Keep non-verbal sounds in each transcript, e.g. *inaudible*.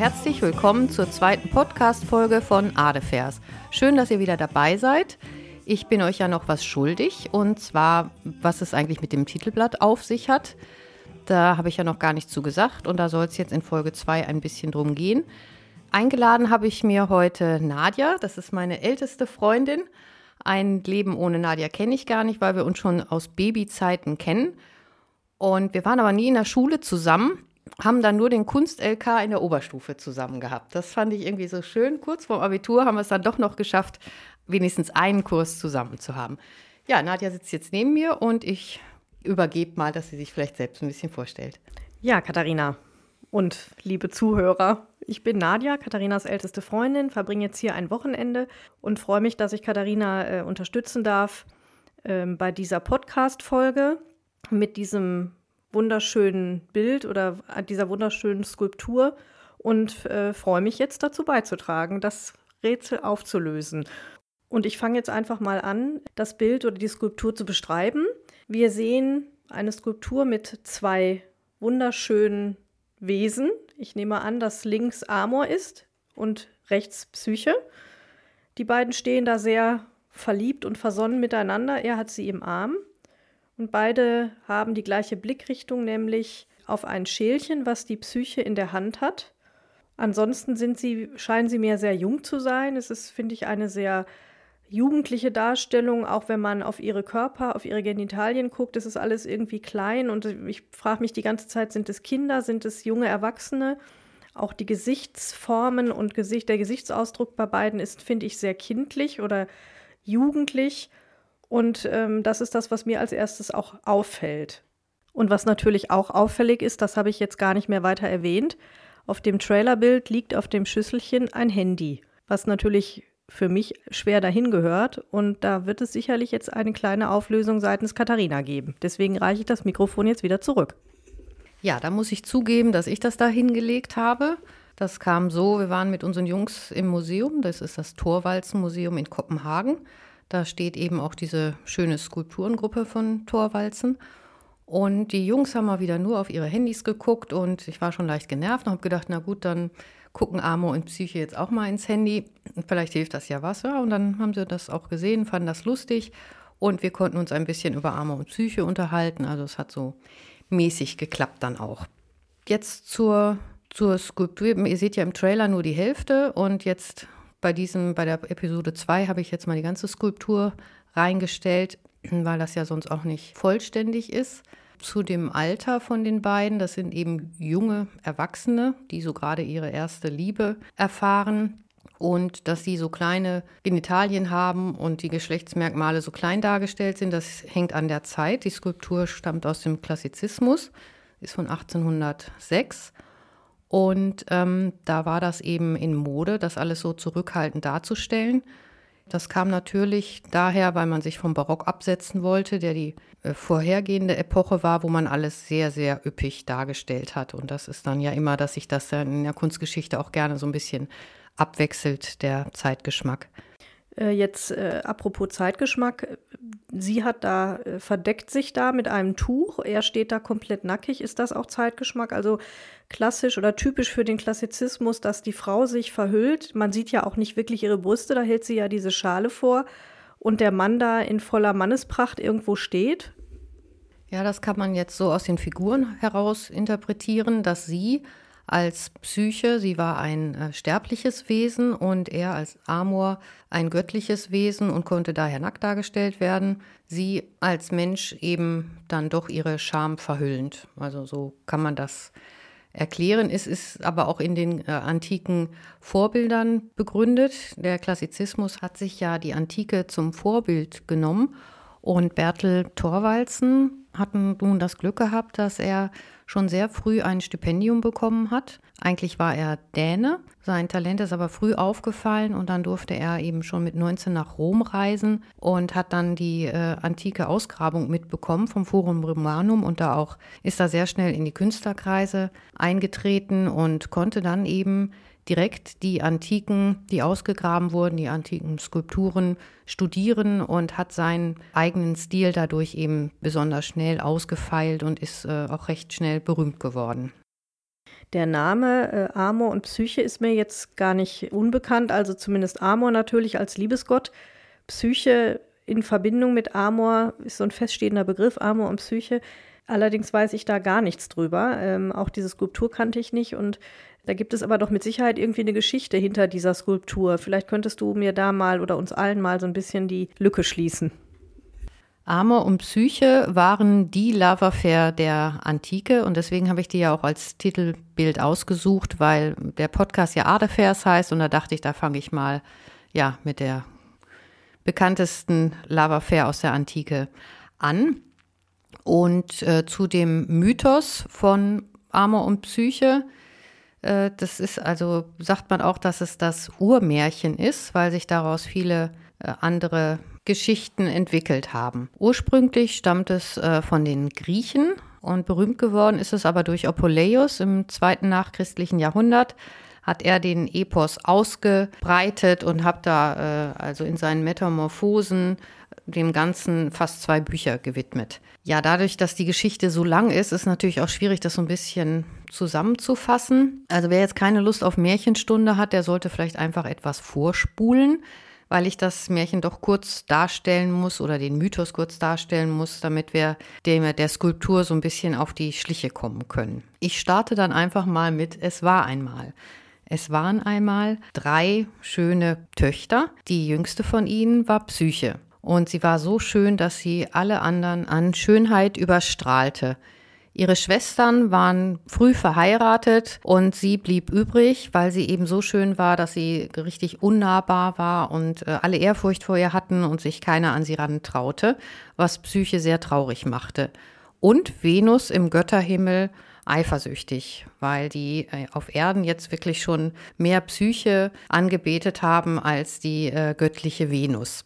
Herzlich willkommen zur zweiten Podcast-Folge von Adefers. Schön, dass ihr wieder dabei seid. Ich bin euch ja noch was schuldig und zwar, was es eigentlich mit dem Titelblatt auf sich hat. Da habe ich ja noch gar nicht zu gesagt und da soll es jetzt in Folge 2 ein bisschen drum gehen. Eingeladen habe ich mir heute Nadja, das ist meine älteste Freundin. Ein Leben ohne Nadja kenne ich gar nicht, weil wir uns schon aus Babyzeiten kennen. Und wir waren aber nie in der Schule zusammen haben dann nur den Kunst-LK in der Oberstufe zusammen gehabt. Das fand ich irgendwie so schön. Kurz vorm Abitur haben wir es dann doch noch geschafft, wenigstens einen Kurs zusammen zu haben. Ja, Nadja sitzt jetzt neben mir und ich übergebe mal, dass sie sich vielleicht selbst ein bisschen vorstellt. Ja, Katharina und liebe Zuhörer, ich bin Nadja, Katharinas älteste Freundin, verbringe jetzt hier ein Wochenende und freue mich, dass ich Katharina äh, unterstützen darf äh, bei dieser Podcast-Folge mit diesem wunderschönen Bild oder dieser wunderschönen Skulptur und äh, freue mich jetzt dazu beizutragen, das Rätsel aufzulösen. Und ich fange jetzt einfach mal an, das Bild oder die Skulptur zu beschreiben. Wir sehen eine Skulptur mit zwei wunderschönen Wesen. Ich nehme an, dass links Amor ist und rechts Psyche. Die beiden stehen da sehr verliebt und versonnen miteinander. Er hat sie im Arm. Und beide haben die gleiche Blickrichtung, nämlich auf ein Schälchen, was die Psyche in der Hand hat. Ansonsten sind sie, scheinen sie mir sehr jung zu sein. Es ist, finde ich, eine sehr jugendliche Darstellung, auch wenn man auf ihre Körper, auf ihre Genitalien guckt, ist es alles irgendwie klein und ich frage mich die ganze Zeit, sind es Kinder, sind es junge Erwachsene? Auch die Gesichtsformen und Gesicht, der Gesichtsausdruck bei beiden ist, finde ich, sehr kindlich oder jugendlich. Und ähm, das ist das, was mir als erstes auch auffällt. Und was natürlich auch auffällig ist, das habe ich jetzt gar nicht mehr weiter erwähnt. Auf dem Trailerbild liegt auf dem Schüsselchen ein Handy, was natürlich für mich schwer dahin gehört. Und da wird es sicherlich jetzt eine kleine Auflösung seitens Katharina geben. Deswegen reiche ich das Mikrofon jetzt wieder zurück. Ja, da muss ich zugeben, dass ich das da hingelegt habe. Das kam so, wir waren mit unseren Jungs im Museum, das ist das Torwalzenmuseum in Kopenhagen. Da steht eben auch diese schöne Skulpturengruppe von Torwalzen. Und die Jungs haben mal wieder nur auf ihre Handys geguckt und ich war schon leicht genervt und habe gedacht, na gut, dann gucken Amor und Psyche jetzt auch mal ins Handy. Vielleicht hilft das ja was. Ja, und dann haben sie das auch gesehen, fanden das lustig und wir konnten uns ein bisschen über Amor und Psyche unterhalten. Also es hat so mäßig geklappt dann auch. Jetzt zur, zur Skulptur. Ihr seht ja im Trailer nur die Hälfte und jetzt bei diesem, bei der Episode 2 habe ich jetzt mal die ganze Skulptur reingestellt, *clears throat* weil das ja sonst auch nicht vollständig ist. Zu dem Alter von den beiden, das sind eben junge Erwachsene, die so gerade ihre erste Liebe erfahren und dass sie so kleine Genitalien haben und die Geschlechtsmerkmale so klein dargestellt sind, das hängt an der Zeit. Die Skulptur stammt aus dem Klassizismus, ist von 1806 und ähm, da war das eben in Mode, das alles so zurückhaltend darzustellen. Das kam natürlich daher, weil man sich vom Barock absetzen wollte, der die äh, vorhergehende Epoche war, wo man alles sehr, sehr üppig dargestellt hat. Und das ist dann ja immer, dass sich das dann in der Kunstgeschichte auch gerne so ein bisschen abwechselt, der Zeitgeschmack. Äh, jetzt äh, apropos Zeitgeschmack, sie hat da, äh, verdeckt sich da mit einem Tuch, er steht da komplett nackig. Ist das auch Zeitgeschmack? Also klassisch oder typisch für den Klassizismus, dass die Frau sich verhüllt. Man sieht ja auch nicht wirklich ihre Brüste, da hält sie ja diese Schale vor und der Mann da in voller Mannespracht irgendwo steht. Ja, das kann man jetzt so aus den Figuren heraus interpretieren, dass sie als Psyche, sie war ein äh, sterbliches Wesen und er als Amor ein göttliches Wesen und konnte daher nackt dargestellt werden. Sie als Mensch eben dann doch ihre Scham verhüllend. Also so kann man das erklären. Es ist aber auch in den äh, antiken Vorbildern begründet. Der Klassizismus hat sich ja die Antike zum Vorbild genommen und Bertel Thorwaldsen hat nun das Glück gehabt, dass er schon sehr früh ein Stipendium bekommen hat. Eigentlich war er Däne, sein Talent ist aber früh aufgefallen und dann durfte er eben schon mit 19 nach Rom reisen und hat dann die äh, antike Ausgrabung mitbekommen vom Forum Romanum und da auch ist er sehr schnell in die Künstlerkreise eingetreten und konnte dann eben direkt die antiken, die ausgegraben wurden, die antiken Skulpturen studieren und hat seinen eigenen Stil dadurch eben besonders schnell ausgefeilt und ist äh, auch recht schnell berühmt geworden. Der Name äh, Amor und Psyche ist mir jetzt gar nicht unbekannt, also zumindest Amor natürlich als Liebesgott. Psyche in Verbindung mit Amor ist so ein feststehender Begriff, Amor und Psyche. Allerdings weiß ich da gar nichts drüber. Ähm, auch diese Skulptur kannte ich nicht und da gibt es aber doch mit Sicherheit irgendwie eine Geschichte hinter dieser Skulptur. Vielleicht könntest du mir da mal oder uns allen mal so ein bisschen die Lücke schließen. Amor und Psyche waren die Love Fair der Antike und deswegen habe ich die ja auch als Titelbild ausgesucht, weil der Podcast ja Art Affairs heißt und da dachte ich, da fange ich mal ja mit der bekanntesten Love Fair aus der Antike an. Und äh, zu dem Mythos von Amor und Psyche, das ist also, sagt man auch, dass es das Urmärchen ist, weil sich daraus viele äh, andere Geschichten entwickelt haben. Ursprünglich stammt es äh, von den Griechen und berühmt geworden ist es aber durch Apuleius im zweiten nachchristlichen Jahrhundert hat er den Epos ausgebreitet und hat da äh, also in seinen Metamorphosen dem Ganzen fast zwei Bücher gewidmet. Ja, dadurch, dass die Geschichte so lang ist, ist natürlich auch schwierig, das so ein bisschen zusammenzufassen. Also wer jetzt keine Lust auf Märchenstunde hat, der sollte vielleicht einfach etwas vorspulen weil ich das Märchen doch kurz darstellen muss oder den Mythos kurz darstellen muss, damit wir dem, der Skulptur so ein bisschen auf die Schliche kommen können. Ich starte dann einfach mal mit Es war einmal. Es waren einmal drei schöne Töchter. Die jüngste von ihnen war Psyche. Und sie war so schön, dass sie alle anderen an Schönheit überstrahlte. Ihre Schwestern waren früh verheiratet und sie blieb übrig, weil sie eben so schön war, dass sie richtig unnahbar war und äh, alle Ehrfurcht vor ihr hatten und sich keiner an sie ran traute, was Psyche sehr traurig machte. Und Venus im Götterhimmel eifersüchtig, weil die äh, auf Erden jetzt wirklich schon mehr Psyche angebetet haben als die äh, göttliche Venus.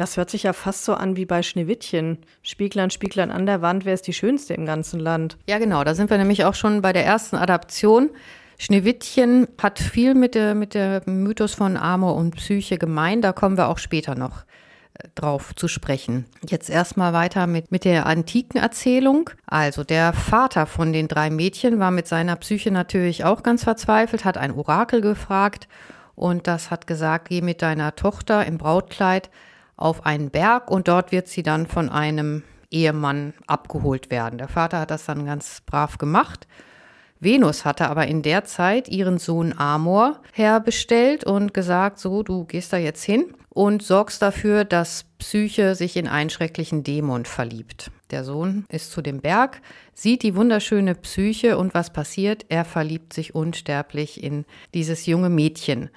Das hört sich ja fast so an wie bei Schneewittchen. Spieglein, Spieglein an der Wand, wer ist die Schönste im ganzen Land? Ja, genau. Da sind wir nämlich auch schon bei der ersten Adaption. Schneewittchen hat viel mit der, mit der Mythos von Amor und Psyche gemein. Da kommen wir auch später noch äh, drauf zu sprechen. Jetzt erstmal weiter mit, mit der antiken Erzählung. Also der Vater von den drei Mädchen war mit seiner Psyche natürlich auch ganz verzweifelt, hat ein Orakel gefragt und das hat gesagt, geh mit deiner Tochter im Brautkleid auf einen Berg und dort wird sie dann von einem Ehemann abgeholt werden. Der Vater hat das dann ganz brav gemacht. Venus hatte aber in der Zeit ihren Sohn Amor herbestellt und gesagt, so, du gehst da jetzt hin und sorgst dafür, dass Psyche sich in einen schrecklichen Dämon verliebt. Der Sohn ist zu dem Berg, sieht die wunderschöne Psyche und was passiert? Er verliebt sich unsterblich in dieses junge Mädchen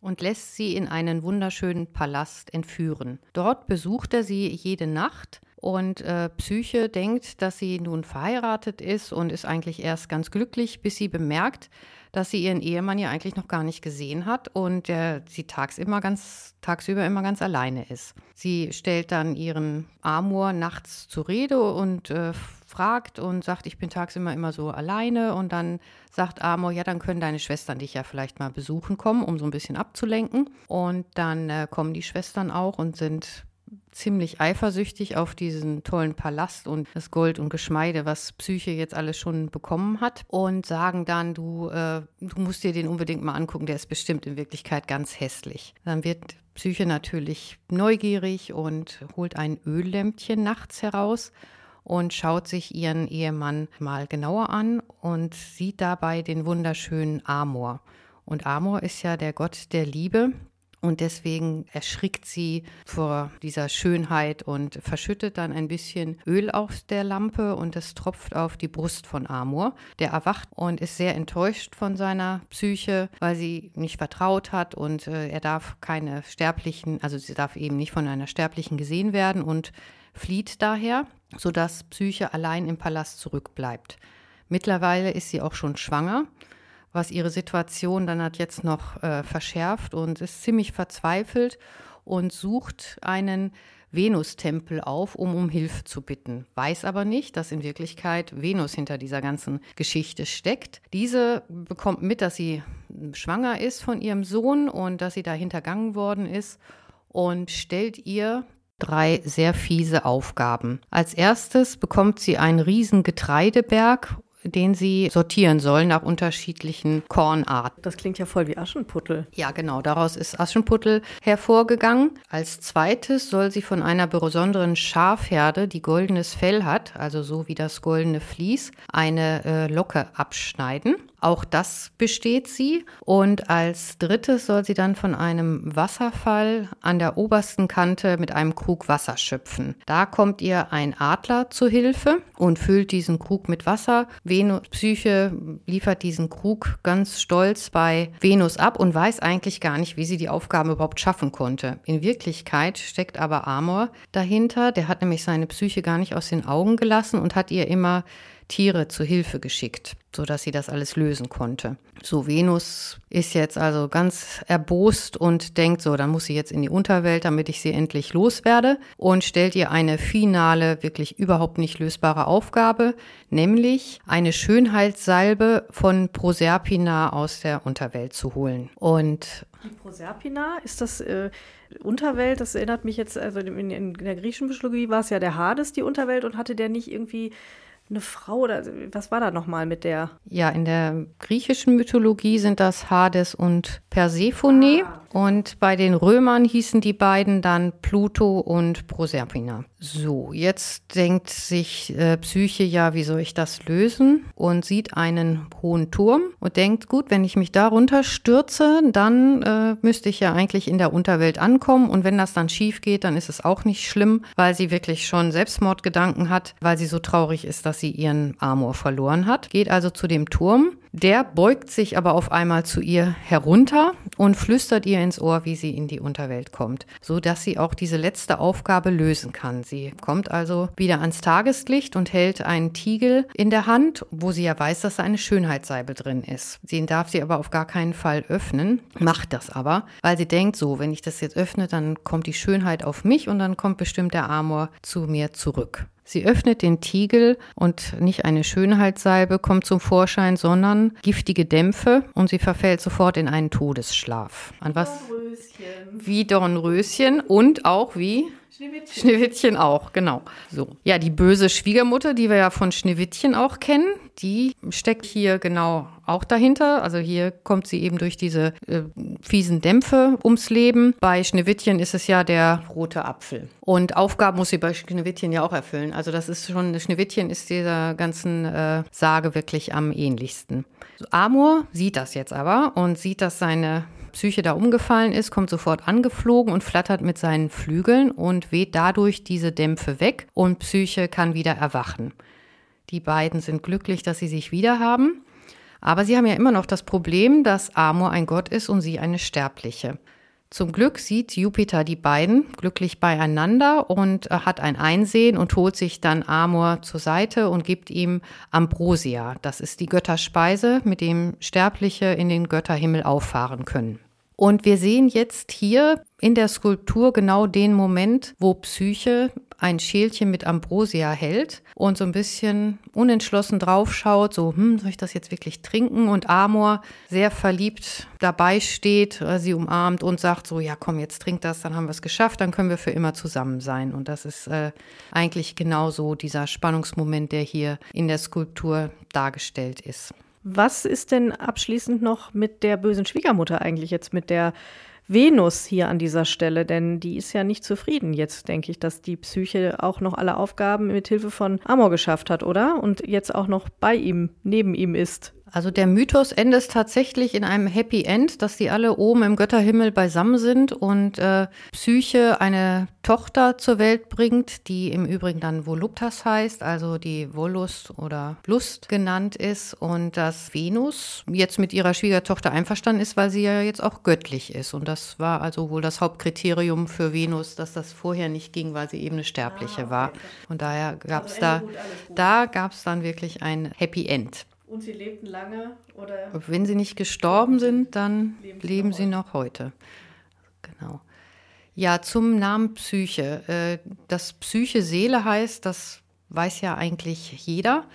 und lässt sie in einen wunderschönen Palast entführen. Dort besucht er sie jede Nacht und äh, Psyche denkt, dass sie nun verheiratet ist und ist eigentlich erst ganz glücklich, bis sie bemerkt, dass sie ihren Ehemann ja eigentlich noch gar nicht gesehen hat und der sie tags immer ganz, tagsüber immer ganz alleine ist. Sie stellt dann ihren Amor nachts zur Rede und äh, fragt und sagt, ich bin tagsüber immer so alleine. Und dann sagt Amor, ja, dann können deine Schwestern dich ja vielleicht mal besuchen kommen, um so ein bisschen abzulenken. Und dann äh, kommen die Schwestern auch und sind ziemlich eifersüchtig auf diesen tollen Palast und das Gold und Geschmeide, was Psyche jetzt alles schon bekommen hat und sagen dann, du, äh, du musst dir den unbedingt mal angucken, der ist bestimmt in Wirklichkeit ganz hässlich. Dann wird Psyche natürlich neugierig und holt ein Öllämpchen nachts heraus und schaut sich ihren Ehemann mal genauer an und sieht dabei den wunderschönen Amor. Und Amor ist ja der Gott der Liebe. Und deswegen erschrickt sie vor dieser Schönheit und verschüttet dann ein bisschen Öl auf der Lampe und es tropft auf die Brust von Amor. Der erwacht und ist sehr enttäuscht von seiner Psyche, weil sie nicht vertraut hat und äh, er darf keine Sterblichen, also sie darf eben nicht von einer Sterblichen gesehen werden und flieht daher, sodass Psyche allein im Palast zurückbleibt. Mittlerweile ist sie auch schon schwanger, was ihre Situation dann hat jetzt noch äh, verschärft und ist ziemlich verzweifelt und sucht einen Venustempel auf, um um Hilfe zu bitten. Weiß aber nicht, dass in Wirklichkeit Venus hinter dieser ganzen Geschichte steckt. Diese bekommt mit, dass sie schwanger ist von ihrem Sohn und dass sie da hintergangen worden ist und stellt ihr drei sehr fiese Aufgaben. Als erstes bekommt sie einen riesen Getreideberg den sie sortieren soll nach unterschiedlichen Kornarten. Das klingt ja voll wie Aschenputtel. Ja, genau. Daraus ist Aschenputtel hervorgegangen. Als zweites soll sie von einer besonderen Schafherde, die goldenes Fell hat, also so wie das goldene Vlies, eine äh, Locke abschneiden. Auch das besteht sie. Und als drittes soll sie dann von einem Wasserfall an der obersten Kante mit einem Krug Wasser schöpfen. Da kommt ihr ein Adler zu Hilfe und füllt diesen Krug mit Wasser. Venus Psyche liefert diesen Krug ganz stolz bei Venus ab und weiß eigentlich gar nicht, wie sie die Aufgaben überhaupt schaffen konnte. In Wirklichkeit steckt aber Amor dahinter. Der hat nämlich seine Psyche gar nicht aus den Augen gelassen und hat ihr immer Tiere zu Hilfe geschickt, sodass sie das alles lösen konnte. So, Venus ist jetzt also ganz erbost und denkt so, dann muss sie jetzt in die Unterwelt, damit ich sie endlich loswerde und stellt ihr eine finale, wirklich überhaupt nicht lösbare Aufgabe, nämlich eine Schönheitssalbe von Proserpina aus der Unterwelt zu holen. Und die Proserpina, ist das äh, Unterwelt? Das erinnert mich jetzt, also in, in der griechischen Mythologie war es ja der Hades, die Unterwelt, und hatte der nicht irgendwie eine Frau oder was war da nochmal mit der? Ja, in der griechischen Mythologie sind das Hades und Persephone. Ah. Und bei den Römern hießen die beiden dann Pluto und Proserpina. So, jetzt denkt sich äh, Psyche ja, wie soll ich das lösen? Und sieht einen hohen Turm und denkt, gut, wenn ich mich darunter stürze, dann äh, müsste ich ja eigentlich in der Unterwelt ankommen. Und wenn das dann schief geht, dann ist es auch nicht schlimm, weil sie wirklich schon Selbstmordgedanken hat, weil sie so traurig ist, dass sie ihren Amor verloren hat. Geht also zu dem Turm der beugt sich aber auf einmal zu ihr herunter und flüstert ihr ins Ohr, wie sie in die Unterwelt kommt, so dass sie auch diese letzte Aufgabe lösen kann. Sie kommt also wieder ans Tageslicht und hält einen Tiegel in der Hand, wo sie ja weiß, dass da eine Schönheitssalbe drin ist. Den darf sie aber auf gar keinen Fall öffnen, macht das aber, weil sie denkt, so, wenn ich das jetzt öffne, dann kommt die Schönheit auf mich und dann kommt bestimmt der Amor zu mir zurück. Sie öffnet den Tiegel und nicht eine Schönheitssalbe kommt zum Vorschein, sondern giftige Dämpfe und sie verfällt sofort in einen Todesschlaf. An was? Dornröschen. Wie Dornröschen und auch wie Schneewittchen. Schneewittchen auch, genau. So. Ja, die böse Schwiegermutter, die wir ja von Schneewittchen auch kennen, die steckt hier genau auch dahinter. Also hier kommt sie eben durch diese äh, fiesen Dämpfe ums Leben. Bei Schneewittchen ist es ja der rote Apfel. Und Aufgaben muss sie bei Schneewittchen ja auch erfüllen. Also das ist schon, Schneewittchen ist dieser ganzen äh, Sage wirklich am ähnlichsten. Amor sieht das jetzt aber und sieht, dass seine Psyche da umgefallen ist, kommt sofort angeflogen und flattert mit seinen Flügeln und weht dadurch diese Dämpfe weg und Psyche kann wieder erwachen. Die beiden sind glücklich, dass sie sich wieder haben. Aber sie haben ja immer noch das Problem, dass Amor ein Gott ist und sie eine Sterbliche. Zum Glück sieht Jupiter die beiden glücklich beieinander und hat ein Einsehen und holt sich dann Amor zur Seite und gibt ihm Ambrosia. Das ist die Götterspeise, mit dem Sterbliche in den Götterhimmel auffahren können. Und wir sehen jetzt hier in der Skulptur genau den Moment, wo Psyche ein Schälchen mit Ambrosia hält und so ein bisschen unentschlossen draufschaut, so, hm, soll ich das jetzt wirklich trinken? Und Amor sehr verliebt dabei steht, äh, sie umarmt und sagt so, ja komm, jetzt trink das, dann haben wir es geschafft, dann können wir für immer zusammen sein. Und das ist äh, eigentlich genauso dieser Spannungsmoment, der hier in der Skulptur dargestellt ist. Was ist denn abschließend noch mit der bösen Schwiegermutter eigentlich jetzt, mit der Venus hier an dieser Stelle? Denn die ist ja nicht zufrieden jetzt, denke ich, dass die Psyche auch noch alle Aufgaben mit Hilfe von Amor geschafft hat, oder? Und jetzt auch noch bei ihm, neben ihm ist. Also der Mythos endet tatsächlich in einem Happy End, dass die alle oben im Götterhimmel beisammen sind und äh, Psyche eine Tochter zur Welt bringt, die im Übrigen dann Voluptas heißt, also die Wollust oder Lust genannt ist und dass Venus jetzt mit ihrer Schwiegertochter einverstanden ist, weil sie ja jetzt auch göttlich ist. Und das war also wohl das Hauptkriterium für Venus, dass das vorher nicht ging, weil sie eben eine Sterbliche ah, okay. war. Und daher gab es da, da gab es dann wirklich ein Happy End. Und sie lebten lange oder? Wenn sie nicht gestorben sind, dann leben sie, leben noch, sie noch heute. Genau. Ja, zum Namen Psyche. Äh, dass Psyche Seele heißt, das weiß ja eigentlich jeder.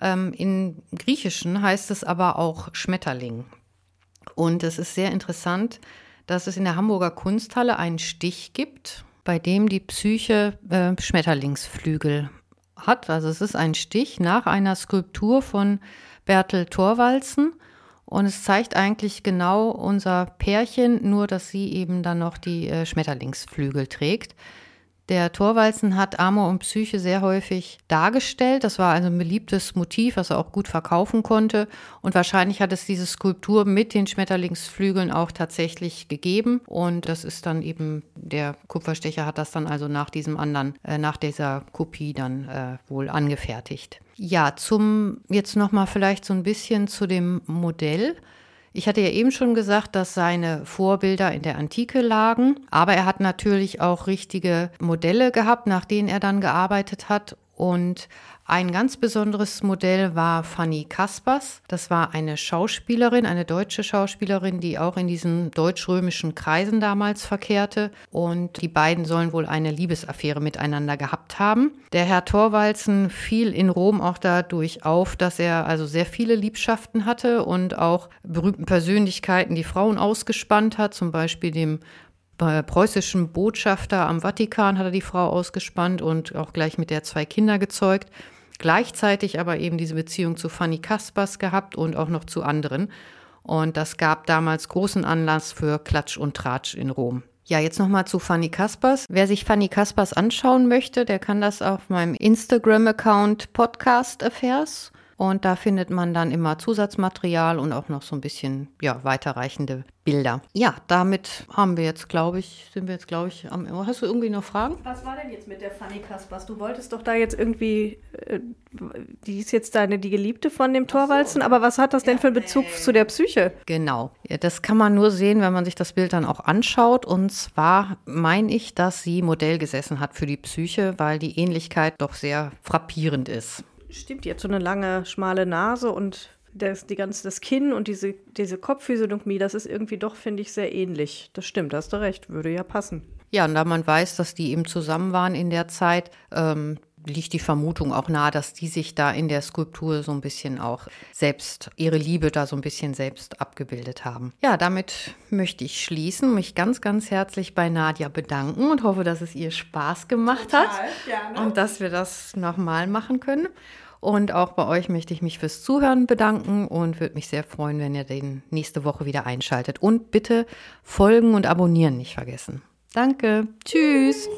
Ähm, in Griechischen heißt es aber auch Schmetterling. Und es ist sehr interessant, dass es in der Hamburger Kunsthalle einen Stich gibt, bei dem die Psyche äh, Schmetterlingsflügel hat. Also es ist ein Stich nach einer Skulptur von Bertel Thorwalzen. Und es zeigt eigentlich genau unser Pärchen, nur dass sie eben dann noch die äh, Schmetterlingsflügel trägt. Der Torwalzen hat Amor und Psyche sehr häufig dargestellt. Das war also ein beliebtes Motiv, was er auch gut verkaufen konnte. Und wahrscheinlich hat es diese Skulptur mit den Schmetterlingsflügeln auch tatsächlich gegeben. Und das ist dann eben, der Kupferstecher hat das dann also nach diesem anderen, äh, nach dieser Kopie dann äh, wohl angefertigt. Ja, zum jetzt nochmal vielleicht so ein bisschen zu dem Modell. Ich hatte ja eben schon gesagt, dass seine Vorbilder in der Antike lagen, aber er hat natürlich auch richtige Modelle gehabt, nach denen er dann gearbeitet hat. Und ein ganz besonderes Modell war Fanny Kaspers. Das war eine Schauspielerin, eine deutsche Schauspielerin, die auch in diesen deutsch-römischen Kreisen damals verkehrte. Und die beiden sollen wohl eine Liebesaffäre miteinander gehabt haben. Der Herr Thorwalzen fiel in Rom auch dadurch auf, dass er also sehr viele Liebschaften hatte und auch berühmten Persönlichkeiten die Frauen ausgespannt hat, zum Beispiel dem preußischen Botschafter am Vatikan hat er die Frau ausgespannt und auch gleich mit der zwei Kinder gezeugt. Gleichzeitig aber eben diese Beziehung zu Fanny Kaspers gehabt und auch noch zu anderen. Und das gab damals großen Anlass für Klatsch und Tratsch in Rom. Ja, jetzt nochmal zu Fanny Kaspers. Wer sich Fanny Kaspers anschauen möchte, der kann das auf meinem Instagram-Account Podcast Affairs und da findet man dann immer Zusatzmaterial und auch noch so ein bisschen ja, weiterreichende Bilder. Ja, damit haben wir jetzt, glaube ich, sind wir jetzt, glaube ich, am. Hast du irgendwie noch Fragen? Was war denn jetzt mit der Fanny Kaspers? Du wolltest doch da jetzt irgendwie, äh, die ist jetzt deine, die Geliebte von dem Torwalzen, so. aber was hat das denn für einen Bezug äh, zu der Psyche? Genau, ja, das kann man nur sehen, wenn man sich das Bild dann auch anschaut. Und zwar meine ich, dass sie Modell gesessen hat für die Psyche, weil die Ähnlichkeit doch sehr frappierend ist. Stimmt, die hat so eine lange, schmale Nase und das, die ganze, das Kinn und diese, diese Kopfphysiognomie, das ist irgendwie doch, finde ich, sehr ähnlich. Das stimmt, hast du recht, würde ja passen. Ja, und da man weiß, dass die eben zusammen waren in der Zeit, ähm, liegt die Vermutung auch nahe, dass die sich da in der Skulptur so ein bisschen auch selbst, ihre Liebe da so ein bisschen selbst abgebildet haben. Ja, damit möchte ich schließen, mich ganz, ganz herzlich bei Nadja bedanken und hoffe, dass es ihr Spaß gemacht Total, hat gerne. und dass wir das nochmal machen können. Und auch bei euch möchte ich mich fürs Zuhören bedanken und würde mich sehr freuen, wenn ihr den nächste Woche wieder einschaltet. Und bitte folgen und abonnieren nicht vergessen. Danke. Tschüss.